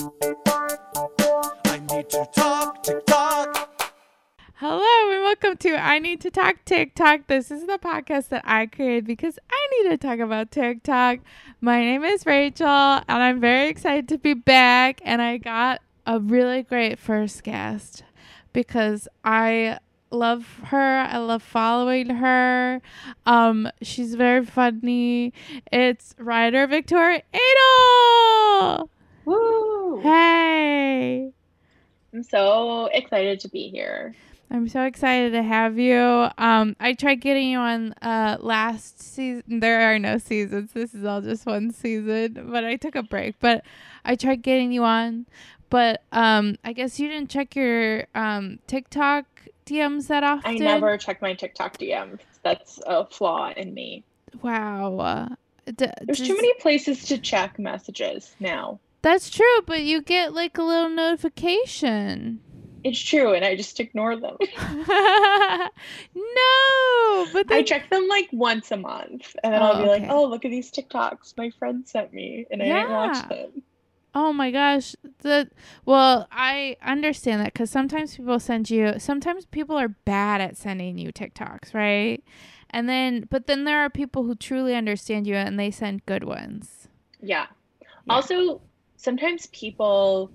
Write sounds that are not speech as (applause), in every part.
I need to talk, TikTok. Hello and welcome to I Need to Talk TikTok. This is the podcast that I created because I need to talk about TikTok. My name is Rachel and I'm very excited to be back. And I got a really great first guest because I love her. I love following her. Um, she's very funny. It's writer Victoria Adel. Woo! Hey. I'm so excited to be here. I'm so excited to have you. Um, I tried getting you on uh last season. There are no seasons. This is all just one season. But I took a break. But I tried getting you on. But um, I guess you didn't check your um TikTok DMs that often. I never check my TikTok DMs. That's a flaw in me. Wow. D- There's too many places to check messages now. That's true, but you get like a little notification. It's true, and I just ignore them. (laughs) no, but I check them like once a month, and then Oh, I'll be oh, like, "Oh, look at these TikToks my friend sent me," and I didn't watch them. Oh my gosh. The well, I understand that cuz sometimes people send you sometimes people are bad at sending you TikToks, right? And then but then there are people who truly understand you and they send good ones. Yeah. Yeah. Also, sometimes people,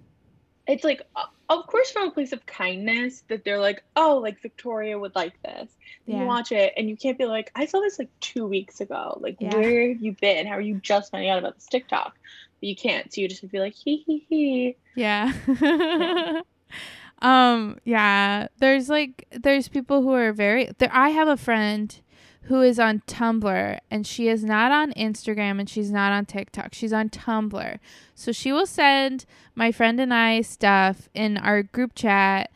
it's like, of course, from a place of kindness that they're like, oh, like Victoria would like this. Yeah. You watch it, and you can't be like, I saw this like two weeks ago. Like, Yeah. where have you been? How are you just finding out about this TikTok? But you can't. So you just be like, hee hee hee. Yeah. (laughs) um yeah, there's like there's people who are very there I have a friend who is on Tumblr and she is not on Instagram and she's not on TikTok. She's on Tumblr. So she will send my friend and I stuff in our group chat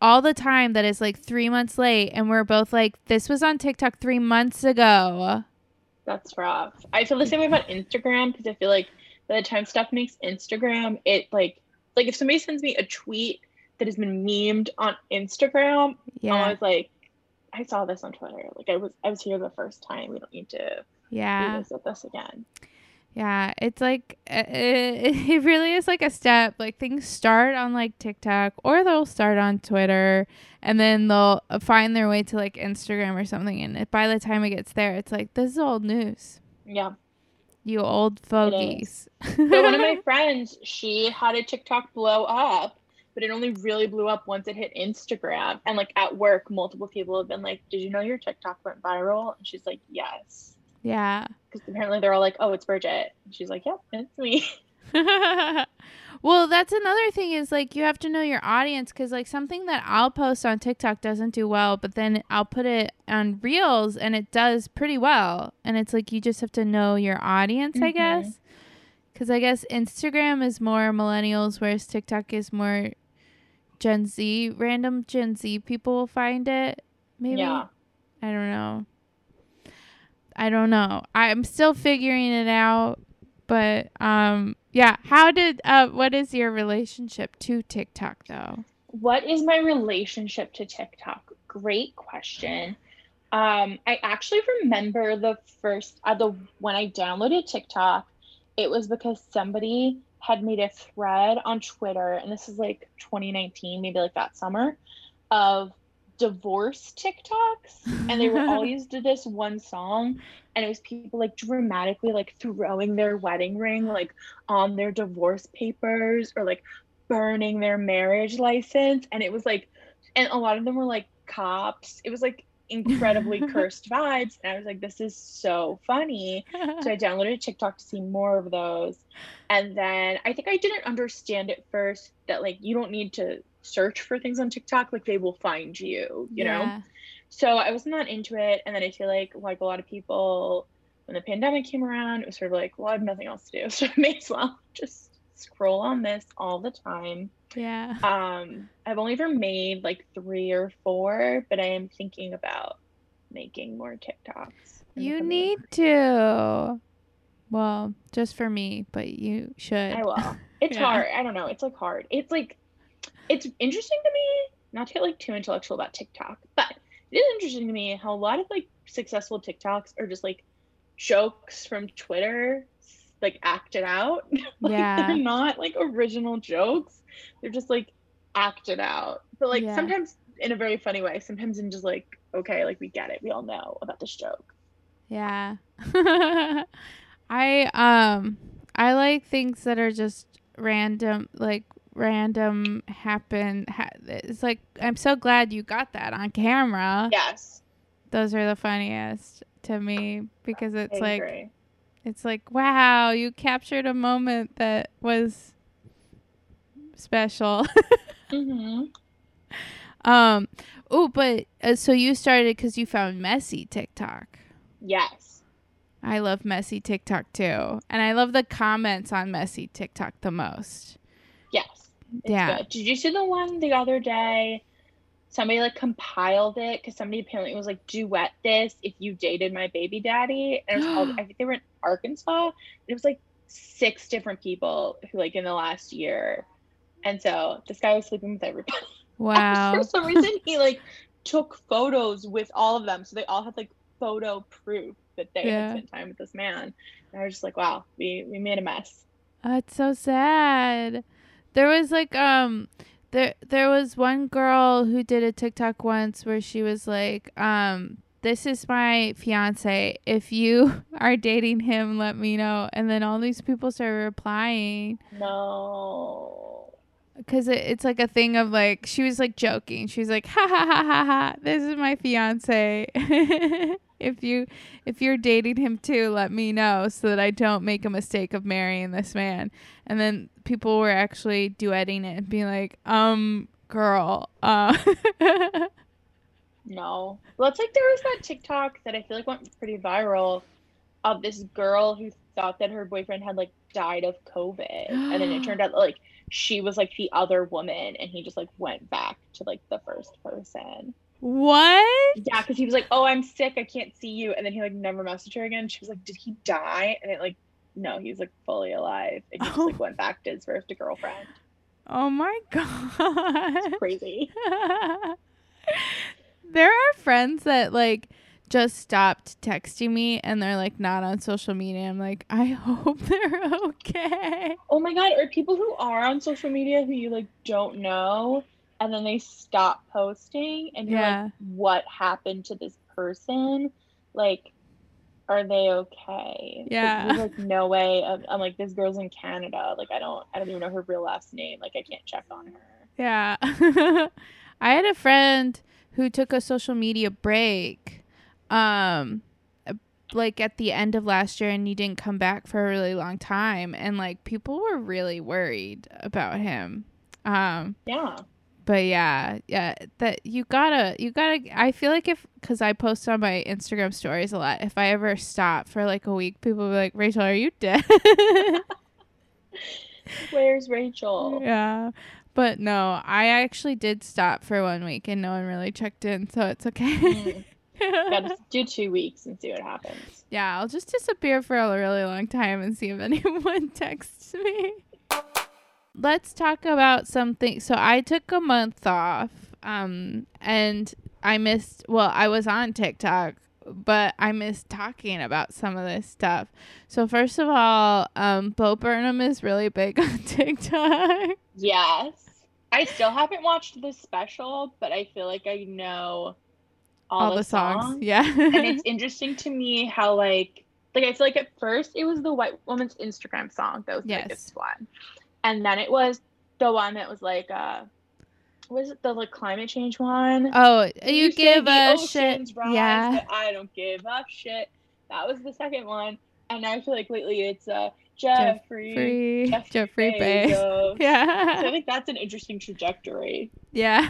all the time that is like 3 months late and we're both like this was on TikTok 3 months ago. That's rough. I feel the same way about Instagram because I feel like by the time stuff makes Instagram, it like, like if somebody sends me a tweet that has been memed on Instagram, Yeah. I was like, I saw this on Twitter. Like I was I was here the first time. We don't need to yeah. revisit this again. Yeah, it's like uh, it, (laughs) it really is like a step. Like things start on like TikTok or they'll start on Twitter and then they'll uh, find their way to like Instagram or something. And it, by the time it gets there, it's like this is old news. Yeah. You old fogies. So one of my (laughs) friends, she had a TikTok blow up, but it only really blew up once it hit Instagram. And like at work, multiple people have been like, Did you know your TikTok went viral? And she's like, Yes. yeah. Because apparently they're all like, Oh, it's Bridget. And she's like, Yep, it's me. (laughs) (laughs) well, that's another thing is like you have to know your audience because like something that I'll post on TikTok doesn't do well, but then I'll put it on Reels and it does pretty well. And it's like you just have to know your audience, I Mhm. guess. Because I guess Instagram is more millennials, whereas TikTok is more Gen Z. Random Gen Z people will find it. Maybe. Yeah. I don't know. I don't know. I'm still figuring it out. But um yeah, how did uh what is your relationship to TikTok though? What is my relationship to TikTok? Great question. Um, I actually remember the first uh, the when I downloaded TikTok, it was because somebody had made a thread on Twitter, and this is like 2019, maybe like that summer, of divorce TikToks, and they were all (laughs) used to this one song, and it was people like dramatically like throwing their wedding ring like on their divorce papers or like burning their marriage license. And it was like and a lot of them were like cops. It was like incredibly (laughs) cursed vibes and i was like this is so funny. So i downloaded tiktok to see more of those. And then i think i didn't understand at first that like you don't need to search for things on tiktok like they will find you you know? So I was not into it, and then I feel like like a lot of people, when the pandemic came around, it was sort of like, well, I have nothing else to do, (laughs) so I may as well just scroll on this all the time. Yeah. Um, I've only ever made like three or four, but I am thinking about making more TikToks. You need to. Well, just for me, but you should. I will. (laughs) It's Yeah. hard. I don't know. It's like hard. It's like it's interesting to me, not to get like too intellectual about TikTok, but it is interesting to me how a lot of like successful TikToks are just like jokes from Twitter like acted out. (laughs) like Yeah. they're not like original jokes. They're just like acted out. But like Yeah. sometimes in a very funny way, sometimes in just like, okay, like we get it. We all know about this joke. Yeah. (laughs) I um I like things that are just random like random happen ha- it's like I'm so glad you got that on camera. Yes. Those are the funniest to me because it's I like agree. It's like wow, you captured a moment that was special. hmm (laughs) um oh, but uh, so you started cuz you found messy TikTok. Yes. I love messy TikTok too. And I love the comments on messy TikTok the most. Yes. Yeah. good. Did you see the one the other day? Somebody like compiled it because somebody apparently was like duet this if you dated my baby daddy. And it was called (gasps) I think they were in Arkansas. It was like six different people who like in the last year. And so this guy was sleeping with everybody. (laughs) Wow. For some reason he like took photos with all of them. So they all had like photo proof that they Yeah. had spent time with this man. And I was just like, wow, we we made a mess. That's so sad. There was like um there there was one girl who did a TikTok once where she was like um this is my fiance. If you (laughs) are dating him, let me know. And then all these people started replying. No. because it, it's like a thing of like she was like joking she was like ha ha ha ha ha this is my fiance (laughs) if you if you're dating him too let me know so that i don't make a mistake of marrying this man and then people were actually duetting it and being like um girl uh (laughs) No. Well, it's like there was that TikTok that I feel like went pretty viral of this girl who thought that her boyfriend had like died of COVID. and then it turned out that like she was like the other woman and he just like went back to like the first person. What Yeah, because he was like, Oh, I'm sick, I can't see you. And then he like never messaged her again. She was like, Did he die? And it like, no, he's like fully alive. And he just like Oh. went back to his first girlfriend. oh my (laughs) god Crazy. (laughs) there are friends that like just stopped texting me and they're like not on social media. I'm like, I (laughs) hope they're okay. Oh my god, or people who are on social media who you like don't know and then they stop posting and you're Yeah. like, what happened to this person? Like, are they okay? Like, Yeah. there's like no way of I'm like, this girl's in Canada. Like I don't I don't even know her real last name. Like I can't check on her. Yeah. (laughs) I had a friend who took a social media break um like at the end of last year and he didn't come back for a really long time and like people were really worried about him. Um Yeah. But yeah yeah that you gotta you gotta i feel like if because i post on my instagram stories a lot if i ever stop for like a week people will be like rachel are you dead (laughs) Where's Rachel? yeah but no i actually did stop for one week and no one really checked in so it's okay Mm, Gotta (laughs) do two weeks and see what happens. yeah i'll just disappear for a really long time and see if anyone (laughs) texts me let's talk about something. So i took a month off um and i missed well i was on tiktok but i missed talking about some of this stuff. So first of all um bo burnham is really big (laughs) on tiktok. Yes. I still haven't watched the special, but I feel like I know all, all, the songs, yeah. And it's (laughs) interesting to me how like like I feel like at first it was the white woman's Instagram song that was the Yes. biggest one, and then it was the one that was like uh, was it the like climate change one? oh you, say give a shit rise, yeah I don't give up shit. That was the second one, and I feel like lately it's uh Jeffrey free Jeff jeffrey Bezos. Bezos. (laughs) yeah So I think that's an interesting trajectory. Yeah.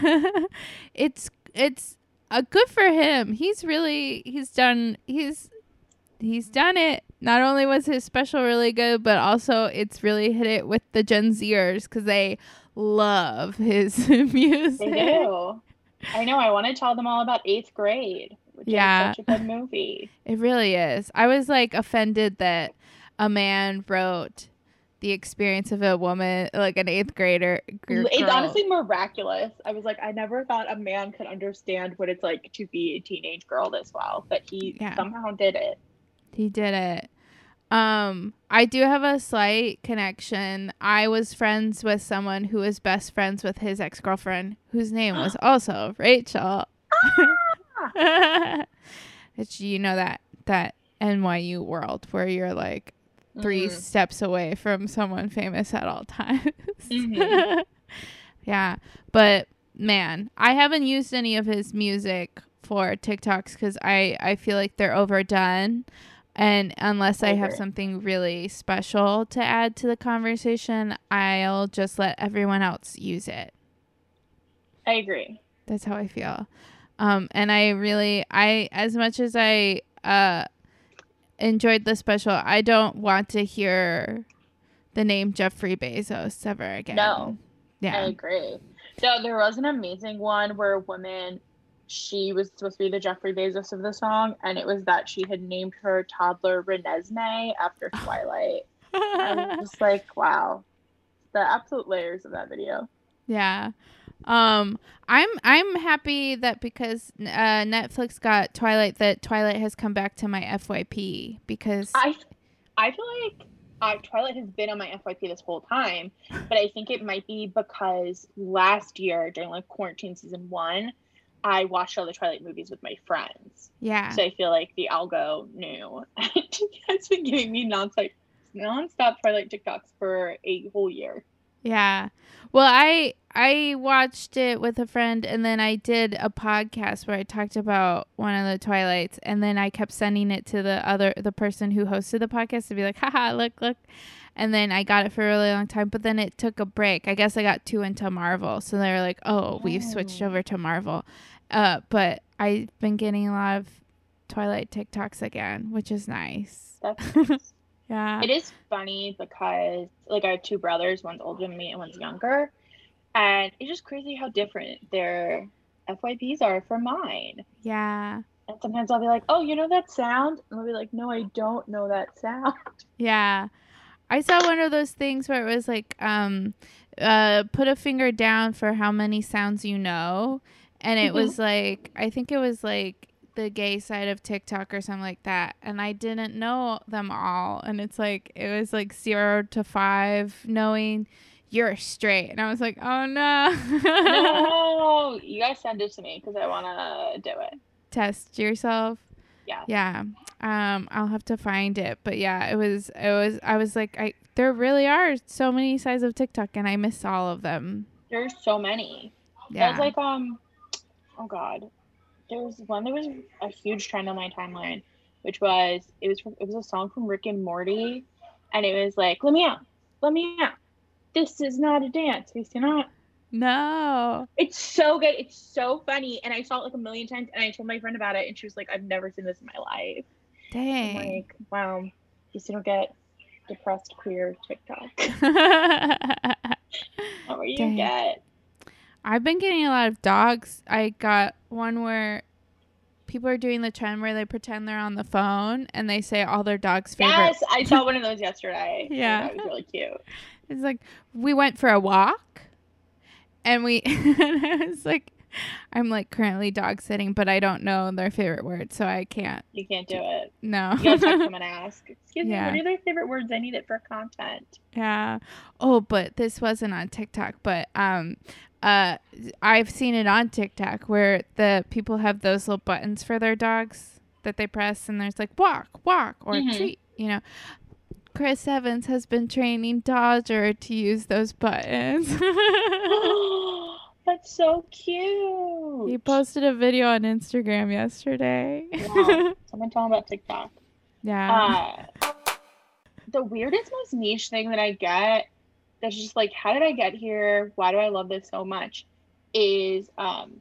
(laughs) it's it's uh, good for him. He's really he's done he's he's done it. Not only was his special really good, but also it's really hit it with the Gen Zers cuz they love his music. (laughs) They do. I know. I want to tell them all about Eighth Grade, which Yeah. is such a good movie. (laughs) It really is. I was like offended that a man wrote the experience of a woman like an 8th grader gr- It's honestly miraculous. I was like, I never thought a man could understand what it's like to be a teenage girl this well, but he Yeah. somehow did it. He did it. Um, I do have a slight connection. I was friends with someone who was best friends with his ex girlfriend, whose name was (gasps) also Rachel. (laughs) it's you know that that NYU world where you're like 3 Mhm. steps away from someone famous at all times. Mhm. (laughs) yeah, but man, I haven't used any of his music for TikToks because I I feel like they're overdone, and unless I have something really special to add to the conversation, I'll just let everyone else use it. I agree. That's how I feel. Um, and I really, I as much as I uh enjoyed the special, I don't want to hear the name Jeffrey Bezos ever again. No. Yeah, I agree. So there was an amazing one where a woman, she was supposed to be the Jeffrey Bezos of the song, and it was that she had named her toddler Renesmee after Twilight. I was (laughs) just like, wow, the absolute layers of that video. yeah. Um, I'm I'm happy that because uh, Netflix got Twilight, that Twilight has come back to my FYP because I, I feel like uh, Twilight has been on my FYP this whole time, but I think it might be because last year during like quarantine season one, I watched all the Twilight movies with my friends. yeah, So I feel like the algo knew. (laughs) it's been giving me nonstop, nonstop Twilight TikToks for a whole year. Yeah. Well, I I watched it with a friend and then I did a podcast where I talked about one of the Twilights and then I kept sending it to the other the person who hosted the podcast to be like, "Haha, look, look." And then I got it for a really long time, but then it took a break. I guess I got too into Marvel. So they were like, "Oh, we've switched Oh. over to Marvel." Uh, but I've been getting a lot of Twilight TikToks again, which is nice. (laughs) Nice. Yeah. it is funny because like I have two brothers, one's older than me and one's younger, and it's just crazy how different their FYPs are from mine. Yeah. And sometimes I'll be like, "Oh, you know that sound?" And they'll be like, "No, I don't know that sound." (laughs) Yeah. I saw one of those things where it was like, um, uh, put a finger down for how many sounds you know. And it Mhm. was like, I think it was like the gay side of TikTok or something like that. And I didn't know them all. And it's like, it was like zero to five, knowing you're straight. And I was like, oh no. no, you guys send it to me because I want to do it. Test yourself. Yeah. Yeah. Um, I'll have to find it. But yeah, it was it was I was like I there really are so many sides of TikTok and I miss all of them. There's so many. Yeah. There's like um, oh god, there was one that was a huge trend on my timeline, which was it was from, it was a song from Rick and Morty, and it was like, "Let me out, let me out. This is not a dance. You see not." no. It's so good. It's so funny, and I saw it like a million times, and I told my friend about it, and she was like, "I've never seen this in my life." I'm Dang. like, wow, you still don't get depressed queer TikTok. (laughs) What were you Dang. get? I've been getting a lot of dogs. I got one where people are doing the trend where they pretend they're on the phone and they say all their dog's favorite. Yes, I saw one of those yesterday. (laughs) Yeah. that was really cute. It's like we went for a walk and we and I was like I'm like currently dog sitting, but I don't know their favorite word, so I can't. You can't do it. No. You gotta text them (laughs) and ask. Excuse Yeah. me, what are their favorite words? I need it for content. Yeah. Oh, but this wasn't on TikTok, but um uh I've seen it on TikTok where the people have those little buttons for their dogs that they press and there's like walk, walk or Mhm. treat, you know. Chris Evans has been training Dodger to use those buttons. (gasps) That's so cute. he posted a video on Instagram yesterday. Wow. (laughs) Someone tell him about TikTok. yeah. Uh, the weirdest, most niche thing that I get that's just like, how did I get here? Why do I love this so much? Is um,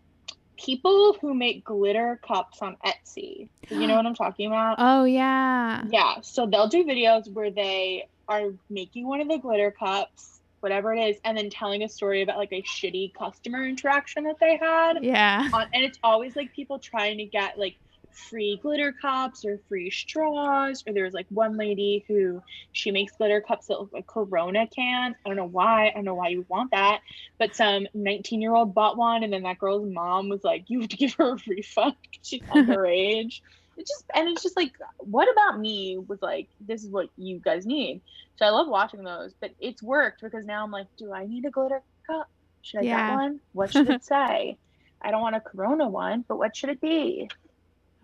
people who make glitter cups on Etsy. You know what I'm talking about? (gasps) oh yeah. Yeah, so they'll do videos where they are making one of the glitter cups, whatever it is, and then telling a story about like a shitty customer interaction that they had. Yeah. On, and it's always like people trying to get like free glitter cups or free straws. Or there's like one lady who she makes glitter cups that look like Corona can. I don't know why. I don't know why you want that. But some 19 year old bought one, and then that girl's mom was like, "You have to give her a refund. She's (laughs) underage." it just and it's just like, what about me was like, this is what you guys need. So I love watching those, but it's worked because now I'm like, do I need a glitter cup? Should I Yeah. get one? What should it (laughs) say? I don't want a Corona one, but what should it be?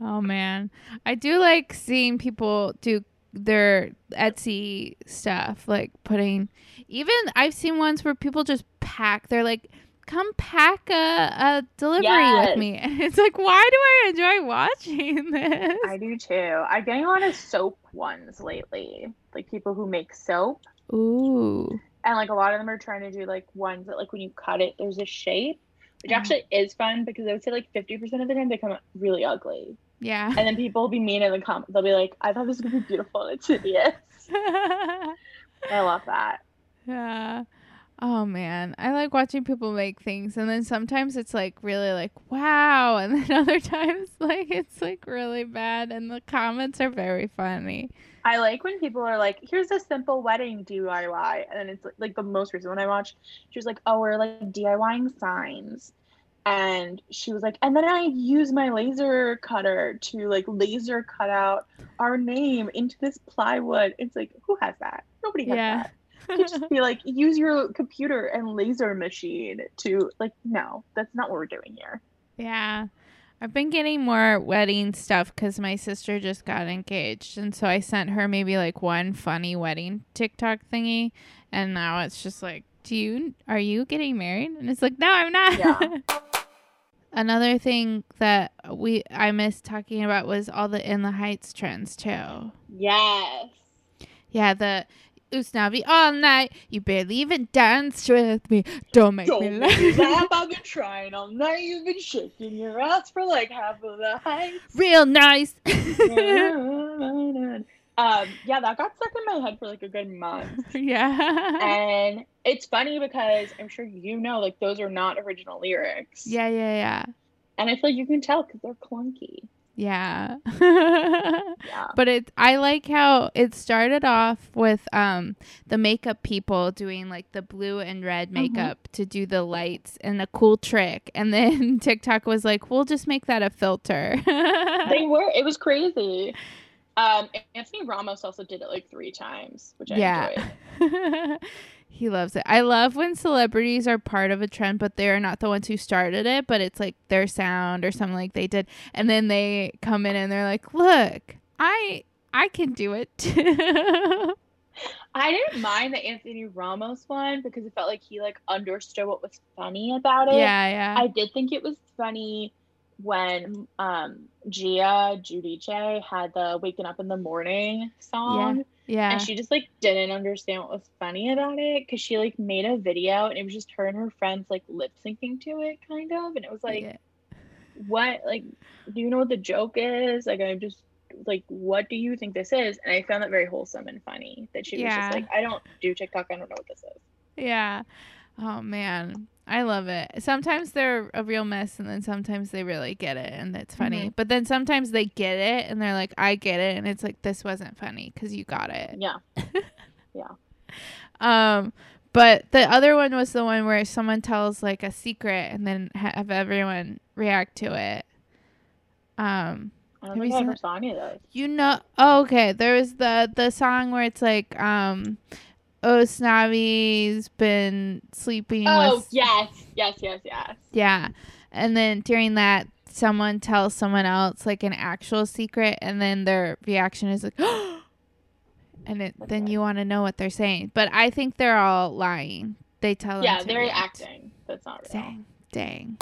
Oh man, I do like seeing people do their Etsy stuff, like putting. Even I've seen ones where people just pack. They're like, "Come pack a, a delivery Yes. with me," and (laughs) it's like, why do I enjoy watching (laughs) this? I do too. I'm getting a lot of soap ones lately, like people who make soap. Ooh, and like a lot of them are trying to do like ones that like when you cut it there's a shape which Mhm. actually is fun because i would say like 50% of the time they come out really ugly yeah. and then people will be mean in the comments they'll be like i thought this was gonna be beautiful and it's hideous (laughs) i love that yeah. Oh man, I like watching people make things, and then sometimes it's like really like wow, and then (laughs) other times like it's like really bad, and the comments are very funny. i like when people are like here's a simple wedding diy and then it's like, like the most recent one i watched she was like oh we're like diying signs and she was like and then i use my laser cutter to like laser cut out our name into this plywood it's like who has that nobody has Yeah. that you just be (laughs) like use your computer and laser machine to like no that's not what we're doing here Yeah. I've been getting more wedding stuff because my sister just got engaged. And so I sent her maybe like one funny wedding TikTok thingy. And now it's just like, do you, are you getting married? And it's like, no, I'm not. Yeah. (laughs) Another thing that we, I missed talking about was all the In the Heights trends too. yes Yeah. The Usnavi all night. You barely even danced with me. Don't make me Don't me laugh. laugh. I've been trying all night. You've been shaking your ass for like half of the heights. Real nice. (laughs) um, yeah, that got stuck in my head for like a good month. (laughs) yeah. And it's funny because I'm sure you know, like those are not original lyrics. Yeah, yeah, yeah. And I feel like you can tell because they're clunky. Yeah. Yeah. (laughs) but it I like how it started off with um the makeup people doing like the blue and red makeup to do the lights and a cool trick (laughs) and then TikTok was like, "We'll just make that a filter." They were. It was crazy. Um, Anthony Ramos also did it like three times, which I Yeah. enjoyed. (laughs) he loves it. I love when celebrities are part of a trend, but they're not the ones who started it, but it's like their sound or something like they did. And then they come in and they're like, "Look, I I can do it too." I didn't mind the Anthony Ramos one because it felt like he like understood what was funny about it. yeah, yeah. I did think it was funny when um Gia Giudice had the waking up in the morning song. Yeah. and she just like didn't understand what was funny about it because she like made a video and it was just her and her friends like lip syncing to it kind of. And it was like Yeah. what like do you know what the joke is? Like i'm just like what do you think this is? And i found that very wholesome and funny that she was just like i don't do tiktok i don't know what this is. Yeah. Oh man, I love it. Sometimes they're a real mess, and then sometimes they really get it, and it's funny. But then sometimes they get it, and they're like, "I get it," and it's like, "This wasn't funny because you got it." yeah (laughs) yeah. Um, but the other one was the one where someone tells like a secret, and then have everyone react to it. Um, i don't think you i ever saw any of those you know, oh, okay. There was the the song where it's like, um, "Oh, Snavi's been sleeping oh with." yes yes yes yes Yeah. And then during that, someone tells someone else like an actual secret, and then their reaction is like, (gasps) and it, then you want to know what they're saying. But I think they're all lying. They tell yeah they're react. acting that's not real Dang, dang.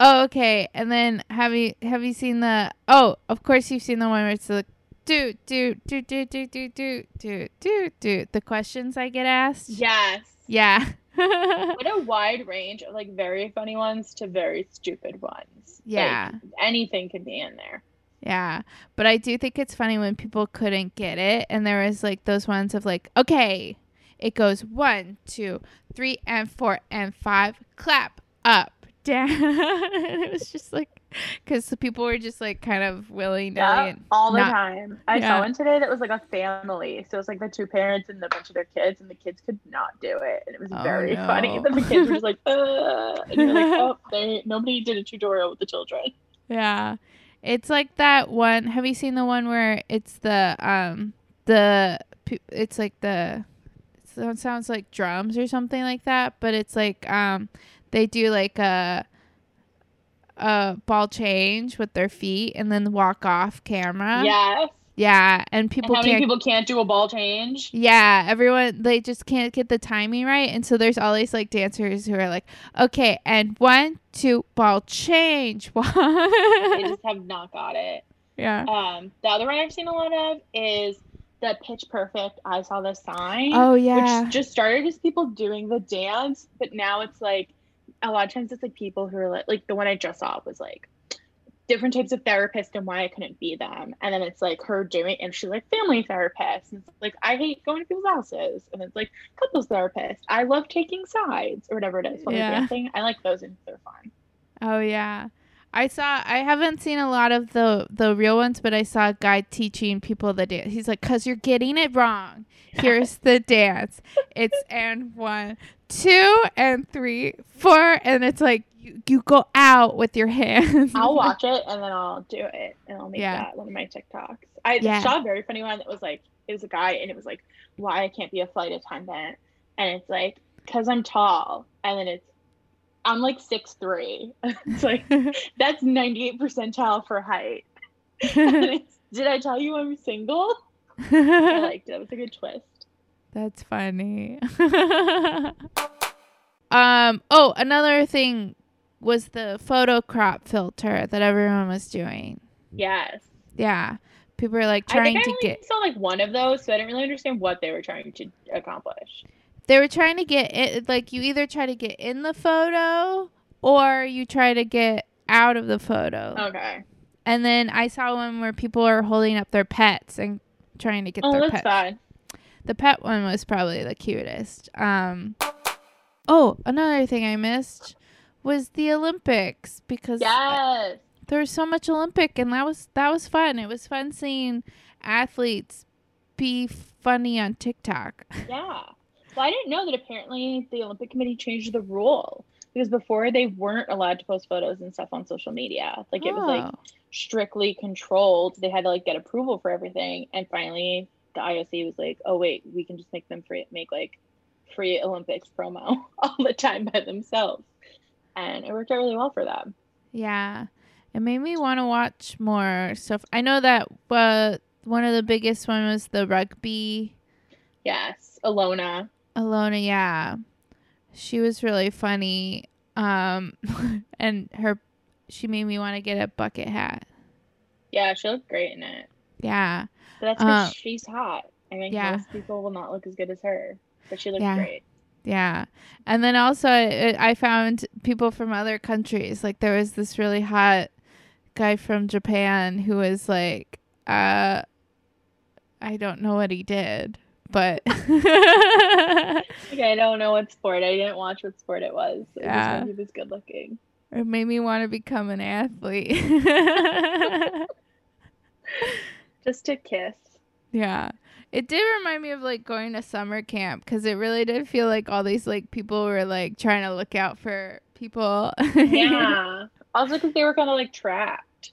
Oh, okay. And then have you have you seen the? Oh, of course you've seen the one where it's like, do do do do do do do do do do the questions I get asked. yes Yeah. what a wide range of like very funny ones to very stupid ones Yeah. like, anything could be in there Yeah, but I do think it's funny when people couldn't get it, and there was like those ones of like, okay, it goes one, two, three, and four, and five, clap up, down, and it was just like, (laughs) because the people were just like kind of willing to, Yeah, all the not- time. I yeah. saw one today that was like a family. So it was like the two parents and a bunch of their kids, and the kids could not do it. And it was Oh, very no. funny. But the kids were just like, uh, and you're like, oh, (laughs) they, nobody did a tutorial with the children. yeah, It's like that one. Have you seen the one where it's the um the it's like the it sounds like drums or something like that, but it's like um they do like a a ball change with their feet and then walk off camera. yes. Yeah, and And people how many can't people can't do a ball change? yeah, everyone they just can't get the timing right, and so there's all these like dancers who are like, okay, and one, two, ball change, (laughs) They just have not got it. yeah. Um, the other one I've seen a lot of is the Pitch Perfect. I saw the sign. Oh yeah. which just started as people doing the dance, but now it's like a lot of times it's like people who are like like the one I just saw was like different types of therapists and why I couldn't be them. And then it's like her doing and she's like family therapist. And it's like I hate going to people's houses. And it's like couples therapist. I love taking sides or whatever it is Yeah. dancing. I like those and they're fun. Oh yeah. I saw I haven't seen a lot of the the real ones, but I saw a guy teaching people the dance. He's like, "Cuz you're getting it wrong. Here's (laughs) the dance. It's and one, two, and three, four, and it's like you, you go out with your (laughs) hands." I'll watch it and then I'll do it and I'll make Yeah. that one of my TikToks. I Yeah. saw a very funny one that was like it was a guy and it was like why I can't be a flight attendant and it's like because I'm tall and then it's I'm like six three. (laughs) it's like (laughs) that's 98 percentile for height. did I tell you I'm single? I liked it. It was a good twist. That's funny. (laughs) um. Oh, another thing was the photo crop filter that everyone was doing. Yes. Yeah, people are like I trying think I to only get. saw like one of those, so I didn't really understand what they were trying to accomplish. They were trying to get it. Like you either try to get in the photo or you try to get out of the photo. Okay. And then I saw one where people are holding up their pets and trying to get Oh, their that's pets. fun. The pet one was probably the cutest. Um, oh, another thing I missed was the Olympics because Yes. there was so much Olympic, and that was that was fun. It was fun seeing athletes be funny on TikTok. (laughs) Yeah. Well, I didn't know that apparently the Olympic Committee changed the rule because before they weren't allowed to post photos and stuff on social media. Like it was like Oh, strictly controlled. They had to like get approval for everything. And finally the IOC was like, oh wait, we can just make them free make like free Olympics promo (laughs) all the time by themselves. And it worked out really well for them. yeah, it made me want to watch more stuff. I know that uh, one of the biggest one was the rugby. Yes. Ilona. Ilona, yeah. She was really funny. Um (laughs) and her she made me want to get a bucket hat. Yeah, she looked great in it. Yeah. But that's because Uh, she's hot. I mean, yeah. most people will not look as good as her, but she looks Yeah. great. Yeah. And then also I, I found people from other countries. Like there was this really hot guy from Japan who was like uh I don't know what he did, but Okay, I don't know what sport. I didn't watch what sport it was. I Yeah. he was good looking. it made me want to become an athlete. (laughs) (laughs) Just to kiss. Yeah. It did remind me of like going to summer camp because it really did feel like all these like people were like trying to look out for people. (laughs) Yeah. also, because they were kind of like trapped,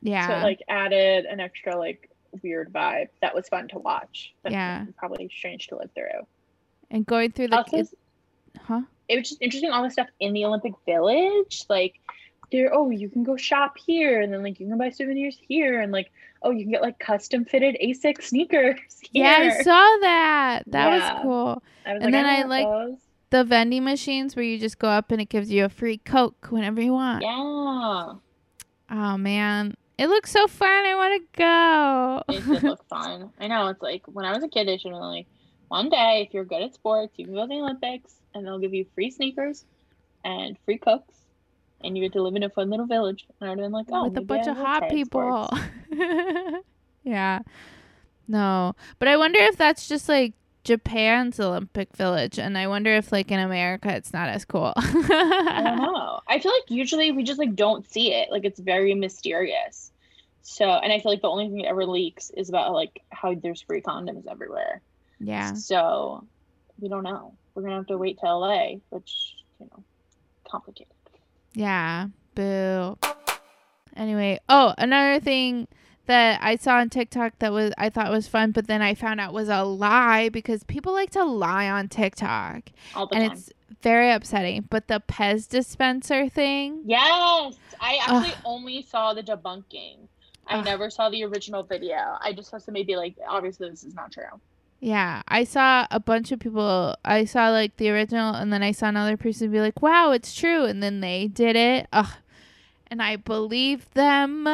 yeah. so it like added an extra like weird vibe that was fun to watch. But Yeah. probably strange to live through. and going through the Also, it- huh? it was just interesting all the stuff in the Olympic Village. Like, there, oh, you can go shop here, and then like you can buy souvenirs here, and like, oh, you can get like custom fitted ASICS sneakers. Here. (laughs) Yeah, I saw that. That Yeah. was cool. I was and like, then I want like- those. The vending machines where you just go up and it gives you a free Coke whenever you want. Yeah, Oh man. It looks so fun. I want to go. it did look (laughs) fun. I know. It's like when I was a kid, they should have like one day if you're good at sports, you can go to the Olympics, and they'll give you free sneakers and free cooks, and you get to live in a fun little village. And I'd have been like, oh, with a bunch I of hot people. (laughs) yeah. No. But I wonder if that's just like Japan's Olympic Village and I wonder if like in America it's not as cool. I don't know. (laughs) I feel like usually we just like don't see it. Like it's very mysterious. So, and I feel like the only thing that ever leaks is about like how there's free condoms everywhere. yeah. So, we don't know. We're gonna have to wait till LA, which you know, complicated. Yeah. Boo. Anyway, oh, another thing that I saw on TikTok that was I thought was fun, but then I found out was a lie because people like to lie on TikTok, All the and time. it's very upsetting. But the Pez dispenser thing, Yes, I actually Ugh. only saw the debunking. I Ugh. never saw the original video. I just saw somebody be like, obviously this is not true. Yeah, I saw a bunch of people. I saw like the original, and then I saw another person be like, "Wow, it's true," and then they did it. Ugh, and I believed them.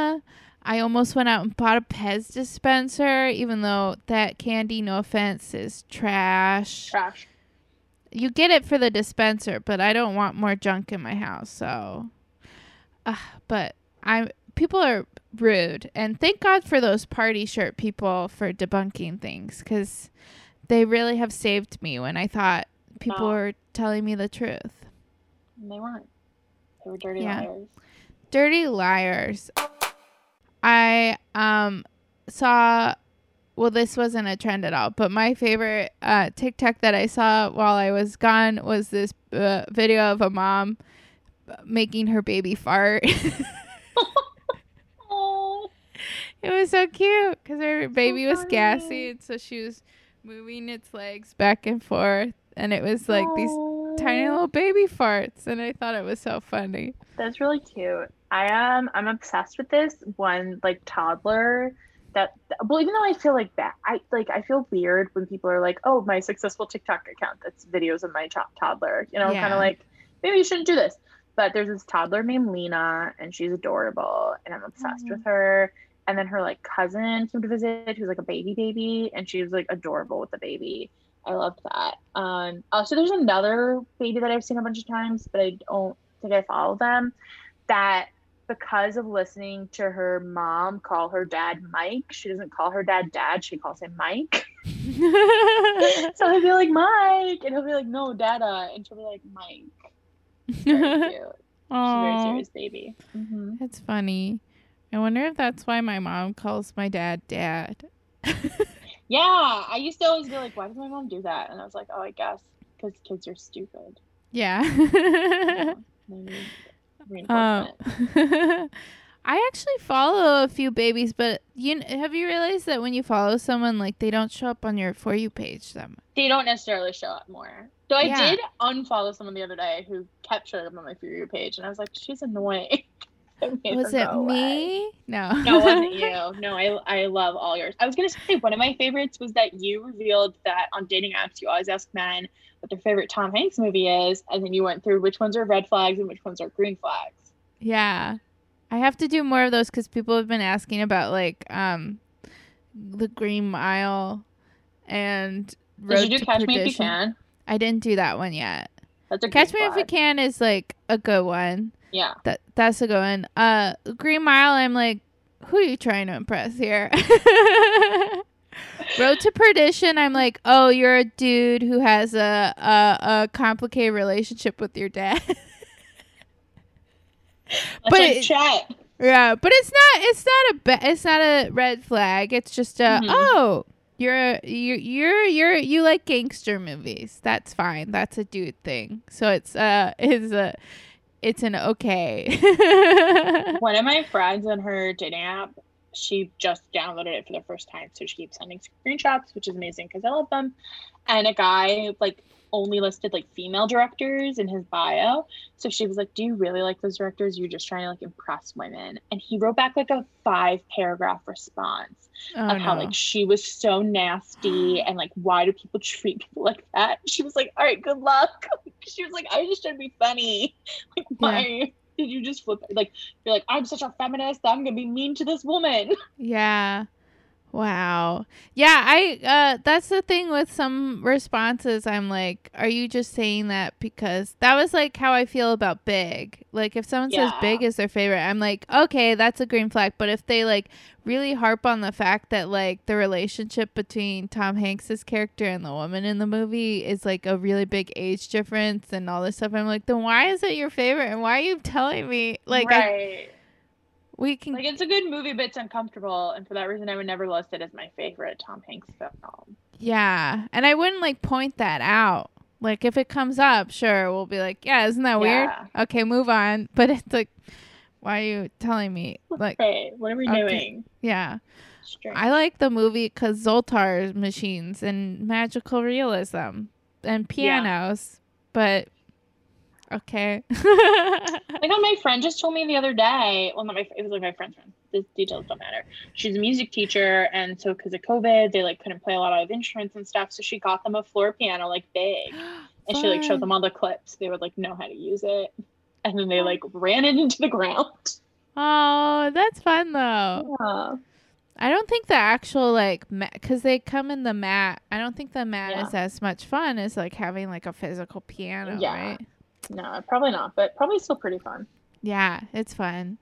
I almost went out and bought a Pez dispenser, even though that candy, no offense, is trash. Trash. you get it for the dispenser, but I don't want more junk in my house. So, uh, but I people are rude, and thank God for those party shirt people for debunking things because they really have saved me when I thought people Wow. were telling me the truth. And they weren't. They were dirty Yeah. liars. Dirty liars. I um saw well this wasn't a trend at all, but my favorite uh TikTok that I saw while I was gone was this uh, video of a mom making her baby fart. (laughs) (laughs) It was so cute cuz her baby was gassy and so she was moving its legs back and forth and it was like these tiny little baby farts and I thought it was so funny. That's really cute. I am. I'm obsessed with this one like toddler. That well, even though I feel like that, I like I feel weird when people are like, "Oh, my successful TikTok account that's videos of my to- toddler." You know, kind of like maybe you shouldn't do this. But there's this toddler named Lena, and she's adorable, and I'm obsessed Mhm. with her. And then her like cousin came to visit, who's like a baby baby, and she was like adorable with the baby. I loved that. Um, also, there's another baby that I've seen a bunch of times, but I don't think I follow them. That because of listening to her mom call her dad Mike, she doesn't call her dad dad, she calls him Mike. (laughs) (laughs) so he'll be like Mike, and he'll be like, no, Dada, and she'll be like Mike. Very (laughs) cute. She's a very serious baby. hmm That's funny. I wonder if that's why my mom calls my dad dad. (laughs) Yeah, I used to always be like, why does my mom do that? And I was like, oh, I guess because kids are stupid. yeah. Yeah, um. (laughs) I actually follow a few babies, but you have you realized that when you follow someone, like they don't show up on your for you page them. they don't necessarily show up more. So I Yeah. did unfollow someone the other day who kept showing up on my For You page, and I was like, she's annoying. (laughs) (laughs) Was it go away. me? No. No, it wasn't (laughs) you. No, I I love all yours. I was gonna say one of my favorites was that you revealed that on dating apps you always ask men what their favorite Tom Hanks movie is, and then you went through which ones are red flags and which ones are green flags. Yeah. I have to do more of those because people have been asking about like um the Green Mile and Road Did you do Catch Me If You Can? I didn't do that one yet. That's a Catch Me If You. Can is like a good one. Yeah. That that's a good one. Uh, Green Mile. I'm like, who are you trying to impress here? (laughs) Road to Perdition. I'm like, oh, you're a dude who has a a, a complicated relationship with your dad. (laughs) But it- Chet. yeah, but it's not. It's not a. Ba- it's not a red flag. It's just a. Mhm. Oh, you're. You're you're you're you like gangster movies. That's fine. That's a dude thing. So it's uh (laughs) is a. It's an okay. One of my friends on her dating app, she just downloaded it for the first time, so she keeps sending screenshots, which is amazing because I love them. And a guy like only listed like female directors in his bio, so she was like, "Do you really like those directors? You're just trying to like impress women." And he wrote back like a five paragraph response oh, of how like she was so nasty (gasps) and like why do people treat people like that? She was like, "All right, good luck." (laughs) she was like, "I just to be funny. (laughs) Like, why did you just flip? Like, you're like, I'm such a feminist. that I'm gonna be mean to this woman." (laughs) Yeah. Wow. Yeah, I uh that's the thing with some responses I'm like, are you just saying that because that was like how I feel about Big. Like if someone says Big is their favorite, I'm like, okay, that's a green flag, but if they like really harp on the fact that like the relationship between Tom Hanks's character and the woman in the movie is like a really big age difference and all this stuff, I'm like, then why is it your favorite and why are you telling me like I, right. We can like it's a good movie, but it's uncomfortable, and for that reason, I would never list it as my favorite Tom Hanks film. Yeah. And I wouldn't like point that out. Like if it comes up, sure, we'll be like, yeah, isn't that weird? Yeah. Okay, move on. (laughs) But it's like Why are you telling me? Like, Hey, what are we Okay. doing? yeah. Strange. I like the movie because Zoltar machines and magical realism and pianos, but okay. (laughs) Like my friend just told me the other day. Well, not my. It was like my friend's friend. The details don't matter. She's a music teacher, and so because of COVID, they like couldn't play a lot of instruments and stuff. So she got them a floor piano, like big, (gasps) and she like showed them all the clips. They would like know how to use it, and then they like ran it into the ground. Oh, that's fun though. Yeah. I don't think the actual like because they come in the mat. I don't think the mat Yeah. is as much fun as like having like a physical piano, Yeah. right? No, probably not, but probably still pretty fun. Yeah, it's fun.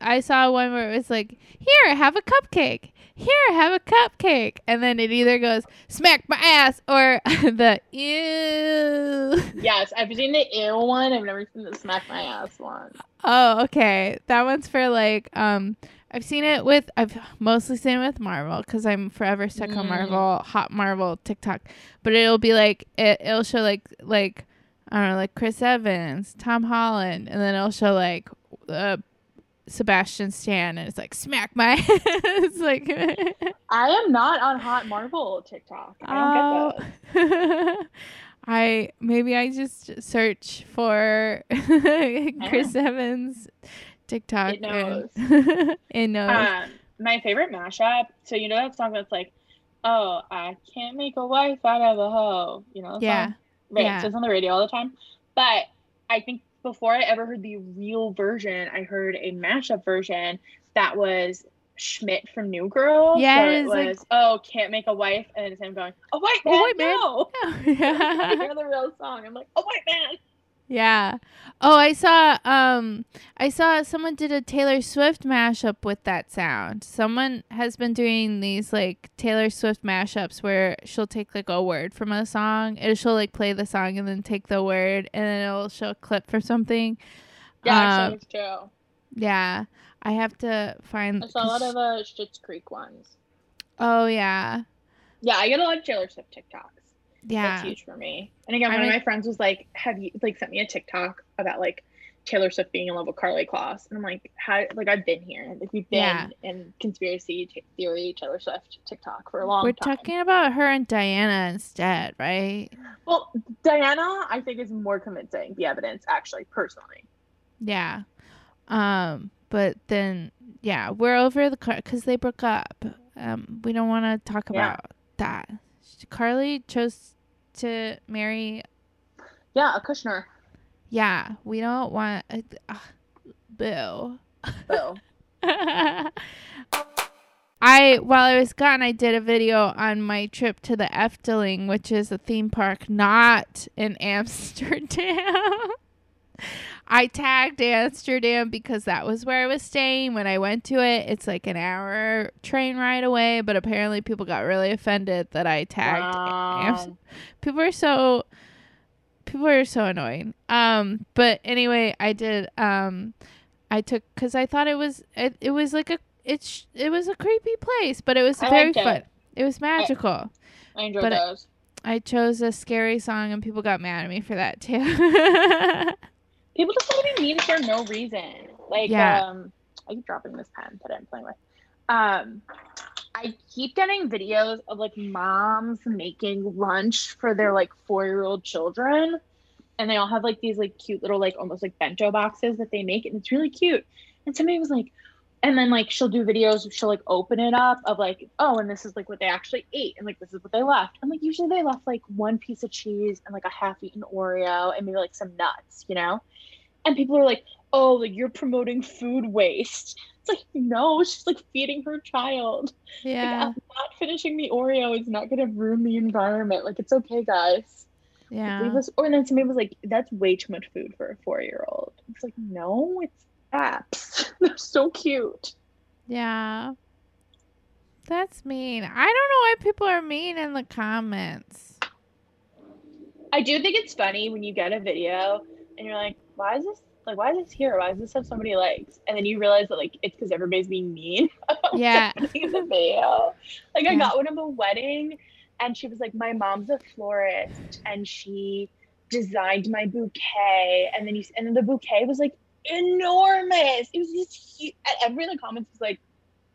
I saw one where it was like, "Here, have a cupcake. Here, have a cupcake," and then it either goes "smack my ass" or (laughs) the "ew." Yes, I've seen the ew one. I've never seen the smack my ass one. Oh, okay. That one's for like um I've seen it with I've mostly seen it with Marvel cuz I'm forever stuck on Mm. Marvel, hot Marvel TikTok. But it'll be like it it'll show like like I don't know, like Chris Evans, Tom Holland, and then it'll show like uh Sebastian Stan and it's like smack my (laughs) it's like (laughs) I am not on Hot Marvel TikTok. I don't get that. Oh. (laughs) I maybe I just search for Chris Evans TikTok. It knows. And it knows. Um, my favorite mashup. So you know that song that's like, "Oh, I can't make a wife out of a hoe." You know? Yeah. Song? Right. yeah. So it's on the radio all the time. But I think before I ever heard the real version, I heard a mashup version that was Schmidt from New Girl. Yeah, So it is, like- was, "Oh, can't make a wife," and then it's him going, "A white A man, white man." no." (laughs) (laughs) I yeah. hear the real song. I'm like, "A white man." Yeah. Oh, I saw um I saw someone did a Taylor Swift mashup with that sound. Someone has been doing these like Taylor Swift mashups where she'll take like a word from a song and she'll like play the song and then take the word and then it'll show a clip for something. Yeah, Um, true. Yeah. I have to find I saw a lot of uh, Schitt's Creek ones. Oh yeah. Yeah, I get a lot of Taylor Swift TikToks. Yeah. That's huge for me. And again, I one mean- of my friends was like, "Have you like sent me a TikTok about like Taylor Swift being in love with Karlie Kloss?" And I'm like, "How? Like I've been here. Like we've been Yeah. in conspiracy t- theory Taylor Swift TikTok for a long time. We're time." talking about her and Dianna instead, right? well, Dianna, I think is more convincing. The evidence, actually, personally. Yeah. Um, but then yeah, we're over the car because they broke up. Um, we don't want to talk Yeah. about that. Karlie chose to marry. Yeah, a Kushner. Yeah, we don't want. Uh, uh, boo. Boo. (laughs) I while I was gone, I did a video on my trip to the Efteling, which is a theme park not in Amsterdam. (laughs) I tagged Amsterdam because that was where I was staying. When I went to it. It's like an hour train ride away, but apparently people got really offended that I tagged Amsterdam people are so people are so annoying. Um but anyway i did um i took because i thought it was it, it was like a it's it was a creepy place but it was I very liked it. fun. It was magical. I enjoyed But I- I chose a scary song and people got mad at me for that too (laughs) People just want to be mean for no reason. Like, Yeah. um, I keep dropping this pen that I'm playing with. Um, I keep getting videos of like moms making lunch for their like four year old children, and they all have like these like cute little like almost like bento boxes that they make, and it's really cute. And somebody was like, and then like she'll do videos, she'll like open it up of like, oh, and this is like what they actually ate, and like this is what they left. And like usually they left like one piece of cheese and like a half eaten Oreo and maybe like some nuts, you know? And people are like, oh, like you're promoting food waste. It's like, no, she's like feeding her child. Like, yeah not finishing the Oreo is not going to ruin the environment. Like, it's okay, guys. Like, yeah leave us- Or then somebody was like, that's way too much food for a four year old. It's like, no, it's apps. (laughs) They're so cute. yeah that's mean i don't know why people are mean in the comments I do think it's funny when you get a video and you're like, why is this? Like, why is this here? Why does this have so many likes? And then you realize that, like, it's because everybody's being mean. (laughs) Yeah. in the video. Like, I got one of a wedding, and she was like, my mom's a florist, and she designed my bouquet. And then you, and then the bouquet was like enormous. It was just huge. Everyone in the comments was like,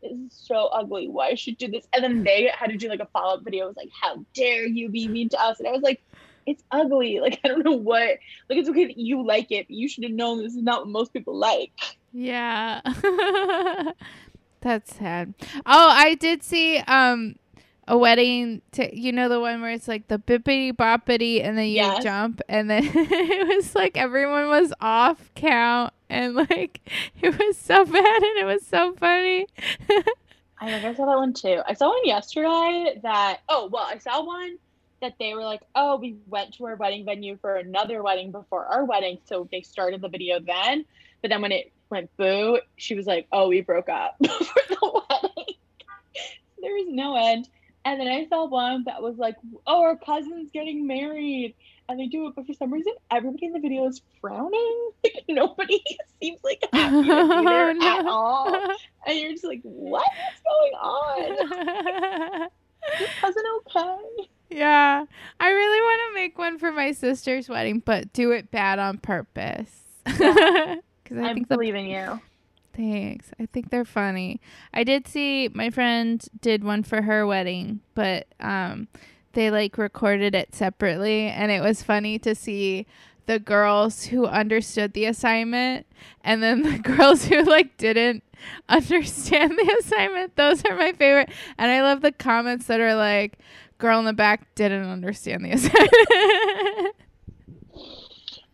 this is so ugly. Why should you do this? And then they had to do like a follow up video. It was like, how dare you be mean to us? And I was like, it's ugly. (laughs) Like I don't know what. Like it's okay that you like it, but you should have known this is not what most people like. Yeah. (laughs) That's sad. Oh, I did see um a wedding to you know the one where it's like the bippity boppity and then you Yes. jump and then (laughs) it was like everyone was off count and like (laughs) it was so bad and it was so funny. (laughs) I think I saw that one too. I saw one yesterday that oh well, I saw one that they were like, oh, we went to our wedding venue for another wedding before our wedding, so they started the video then. But then when it went boo, she was like, oh, we broke up for the wedding. there was no end. And then I saw one that was like, oh, our cousin's getting married. And they do it, but for some reason, everybody in the video is frowning. Like, (laughs) nobody (laughs) seems like happy to be (laughs) there no. at all. And you're just like, what is going on? Is cousin okay? yeah. I really want to make one for my sister's wedding but do it bad on purpose. Cuz I I, think the believe in you. Thanks. I think they're funny. I did see my friend did one for her wedding, but um they like recorded it separately and it was funny to see the girls who understood the assignment and then the (laughs) girls who like didn't understand the assignment. Those are my favorite. And I love the comments that are like girl in the back didn't understand the (laughs) assignment.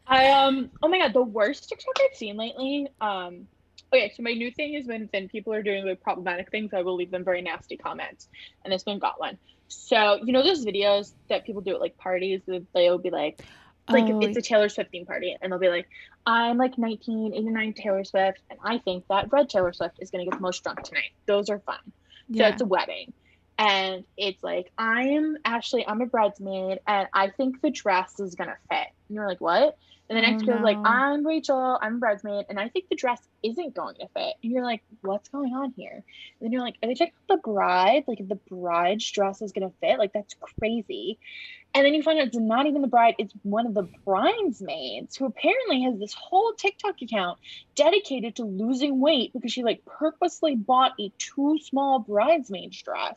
I um oh my god, the worst TikTok I've seen lately. Um okay, so my new thing is when then people are doing like problematic things, I will leave them very nasty comments. And this one got one. So you know those videos that people do at like parties, that they'll be like like Oh, it's a Taylor Swift theme party, and they'll be like, I'm like 1989 Taylor Swift, and I think that red Taylor Swift is gonna get the most drunk tonight. Those are fun. So yeah. it's a wedding. And it's like, I am Ashley, I'm a bridesmaid, and I think the dress is gonna fit. And you're like, what? And the next Oh, girl's like. I'm Rachel, I'm a bridesmaid, and I think the dress isn't going to fit. And you're like, what's going on here? And then you're like, are they checking out the bride? Like, if the bride's dress is gonna fit? Like, that's crazy. And then you find out it's not even the bride, it's one of the bridesmaids who apparently has this whole TikTok account dedicated to losing weight because she like purposely bought a too small bridesmaid's dress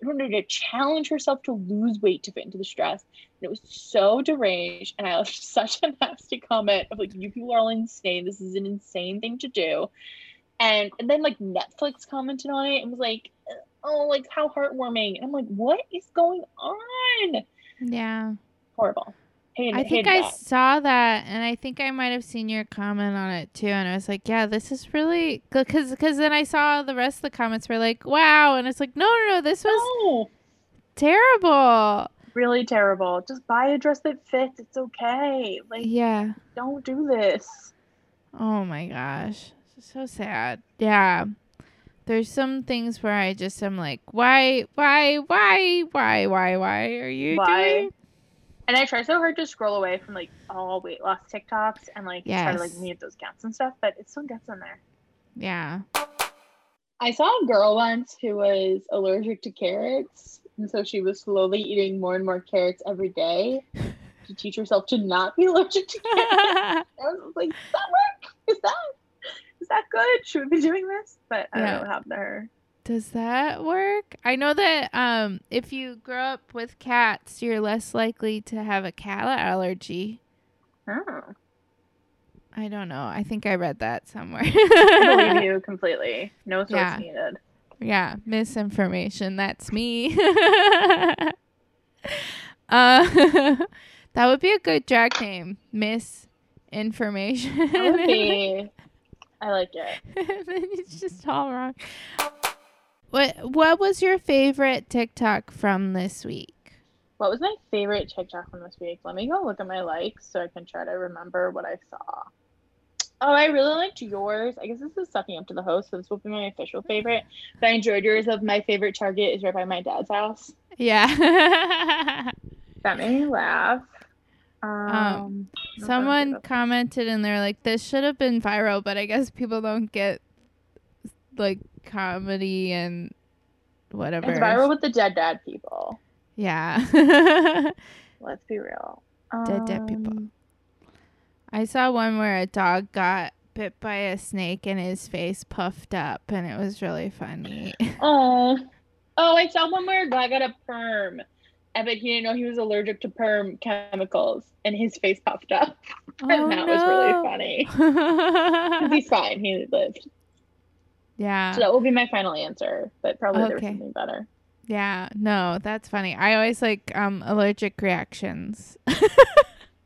in order to challenge herself to lose weight to fit into this dress. And it was so deranged. And I left (laughs) such a nasty comment of like, you people are all insane. This is an insane thing to do. And and then like Netflix commented on it and was like, oh, like how heartwarming. And I'm like, what is going on? yeah. Horrible. I think I that. saw that, and I think I might have seen your comment on it too. And I was like, "Yeah, this is really good." Because, because then I saw the rest of the comments were like, "Wow," and it's like, "No, no, no, this was No. terrible." really terrible. Just buy a dress that fits. It's okay. Like, Yeah. don't do this. Oh my gosh, so sad. Yeah. There's some things where I just am like, "Why, why, why, why, why, why are you Why? doing?" And I try so hard to scroll away from like all weight loss TikToks and like try to like mute those counts and stuff, but it still gets in there. Yeah. I saw a girl once who was allergic to carrots, and so she was slowly eating more and more carrots every day (laughs) to teach herself to not be allergic to carrots. (laughs) I was like, "Does that work? Is that is that good? Should we be doing this?" But I don't Yeah. know what happened to her. Does that work? I know that um, if you grow up with cats, you're less likely to have a cat allergy. Oh, I don't know. I think I read that somewhere. I believe (laughs) you completely. No source Yeah. needed. yeah, misinformation. That's me. (laughs) uh, (laughs) that would be a good drag name. Misinformation. That would be. I like it. it's just all wrong. What What was your favorite TikTok from this week? What was my favorite TikTok from this week? Let me go look at my likes so I can try to remember what I saw. Oh, I really liked yours. I guess this is sucking up to the host, so this will be my official favorite. But I enjoyed yours of my favorite Target is right by my dad's house. Yeah. (laughs) That made me laugh. Um, what Someone commented and they're like, this should have been viral, but I guess people don't get like comedy and whatever. it's viral with the dead dad people. Yeah. (laughs) Let's be real. Dead dad people. Um, I saw one where a dog got bit by a snake and his face puffed up, and it was really funny. (laughs) Oh, oh! I saw one where a guy got a perm, and but he didn't know he was allergic to perm chemicals, and his face puffed up, (laughs) Oh, and that was really funny. He's fine. He lived. Yeah. So that will be my final answer, but probably there was something better. Yeah, no, that's funny. I always like um allergic reactions. (laughs)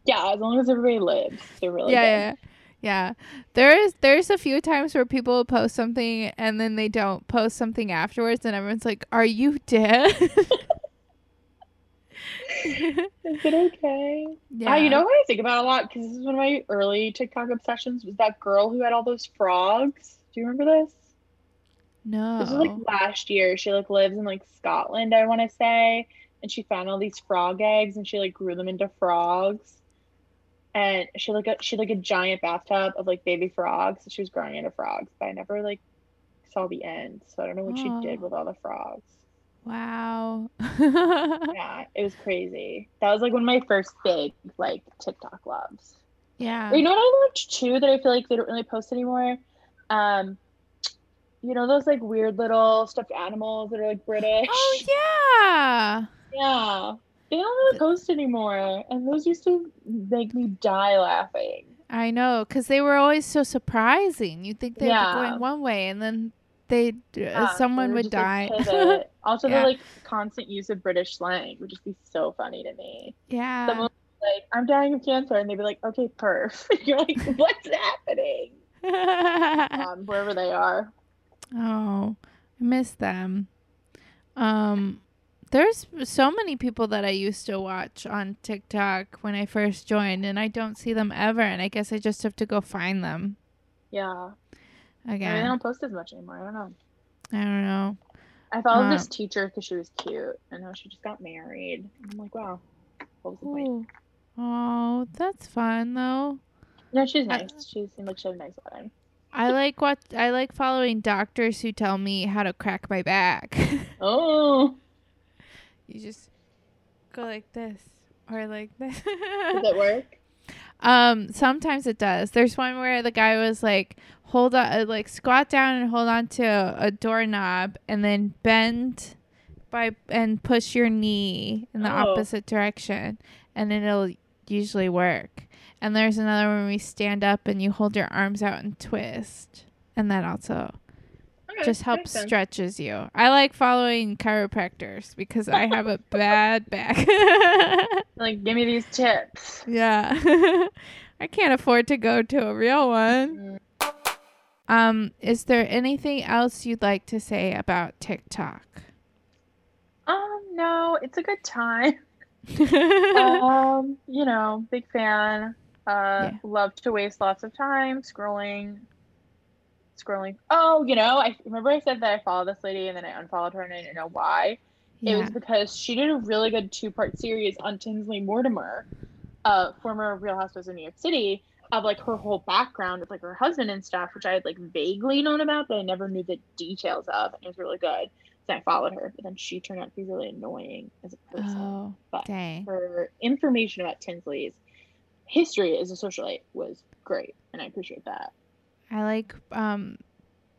Yeah, as long as everybody lives, they're really yeah, yeah, yeah. There is there's a few times where people post something and then they don't post something afterwards, and everyone's like, "Are you dead?" (laughs) Is it okay? yeah. Ah, you know what I think about a lot because this is one of my early TikTok obsessions was that girl who had all those frogs. Do you remember this? No. This was like last year. She like lives in like Scotland, I want to say, and she found all these frog eggs and she like grew them into frogs. And she like a she like a giant bathtub of like baby frogs. So she was growing into frogs, but I never like saw the end. So I don't know what she did Oh. with all the frogs. wow. (laughs) Yeah, it was crazy. That was like one of my first big like TikTok loves. yeah. Or you know what I loved too that I feel like they don't really post anymore? Um, you know those like weird little stuffed animals that are like British. Oh yeah. Yeah, they don't really post anymore, and those used to make me die laughing. I know, because they were always so surprising. You'd think they'd Yeah. be going one way, and then they uh, Yeah, someone would would die. like, (laughs) also, Yeah. the like constant use of British slang would just be so funny to me. yeah. Someone like, "I'm dying of cancer," and they'd be like, "Okay, perf." (laughs) You're like, "What's happening?" (laughs) Um, wherever they are. Oh, I miss them. Um, there's so many people that I used to watch on TikTok when I first joined, and I don't see them ever. And I guess I just have to go find them Yeah. Again, they again. don't post as much anymore. I don't know. I don't know. I followed Um, this teacher because she was cute, and now she just got married. I'm like, wow, what was the point? Oh, that's fun though. No, she's I- nice. She seemed like she had a nice wedding. I like what I like following doctors who tell me how to crack my back. (laughs) Oh, you just go like this or like this. does it work? um, sometimes it does. There's one where the guy was like, hold on, uh, like squat down and hold on to a doorknob, and then bend by and push your knee in the Oh. opposite direction, and it'll usually work. And there's another one where we stand up and you hold your arms out and twist, and that also Okay, just helps stretches you. I like following chiropractors because I have a (laughs) bad back. (laughs) Like, give me these tips. yeah. (laughs) I can't afford to go to a real one. Mm. Um, is there anything else you'd like to say about TikTok? Um, no, it's a good time. um, you know, big fan. Uh, Yeah. love to waste lots of time scrolling. Scrolling. Oh, you know, I remember I said that I followed this lady and then I unfollowed her and I didn't know why. It was because she did a really good two part series on Tinsley Mortimer, uh, former Real Housewives of New York City, of like her whole background with like her husband and stuff, which I had like vaguely known about, but I never knew the details of. And it was really good. So I followed her, but then she turned out to be really annoying as a person. Oh, but dang. her information about Tinsley's history as a socialite was great, and I appreciate that. I like um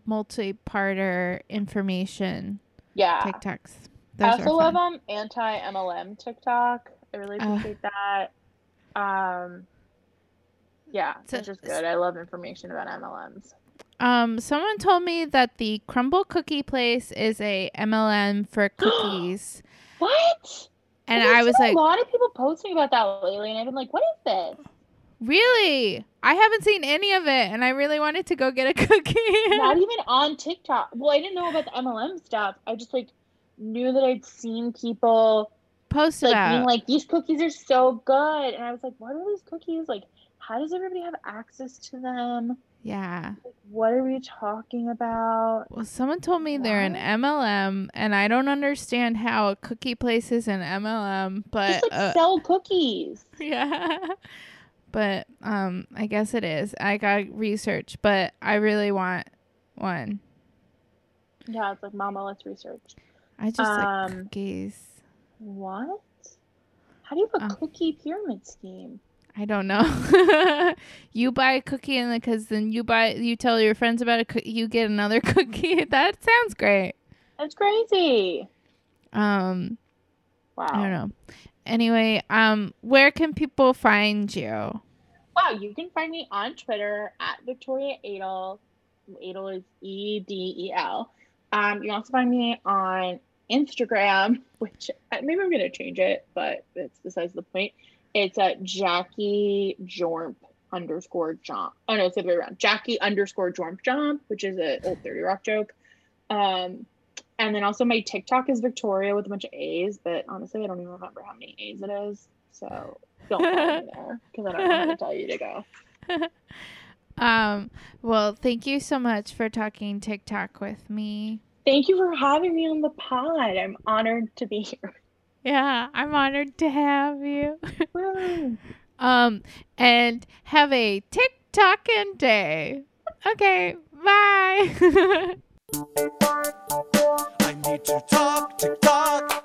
multi-parter information Yeah. TikToks. I Those also are love um anti MLM TikTok. I really Uh. appreciate that. Um, yeah, So- it's just good. I love information about MLMs. Um, someone told me that the Crumbl cookie place is a MLM for (gasps) cookies, What? And I've was like, a lot of people posting about that lately, and I've been like, what is this? "Really? I haven't seen any of it, and I really wanted to go get a (laughs) cookie." Not even on TikTok. Well, I didn't know about the MLM stuff. I just like knew that I'd seen people Post like about. being like, these cookies are so good, and I was like, what are these cookies? Like, how does everybody have access to them? Yeah. Like, what are we talking about? Well, someone told me they're an MLM, and I don't understand how a cookie place is an MLM, but Just like uh, sell cookies. (laughs) yeah. But um, I guess it is. I got research, but I really want one. Yeah, it's like, Mama, let's research. I just like Um, cookies. What? How do you have a Oh. cookie pyramid scheme? I don't know. (laughs) you buy a cookie and because then you buy you tell your friends about a cookie, you get another (laughs) cookie. that sounds great. That's crazy. Um, Wow. I don't know. Anyway, um, where can people find you? Wow, you can find me on Twitter at Victoria Edel. Edel is E D E L. Um, you can also find me on Instagram, (laughs) which uh, maybe I'm gonna change it, but it's besides the point. It's at Jackie Jormp underscore Jomp. Oh no, it's the other way around. Jackie underscore Jormp Jomp, which is an old 30 Rock joke. Um, and then also my TikTok is Victoria with a bunch of A's, but honestly, I don't even remember how many A's it is. So don't (laughs) follow me there because I don't know how to tell you to go. (laughs) Um, well, thank you so much for talking TikTok with me. Thank you for having me on the pod. I'm honored to be here. Yeah, I'm honored to have you. (laughs) Um, and have a tick tocking day. Okay, bye. (laughs) I need to talk, tick tock.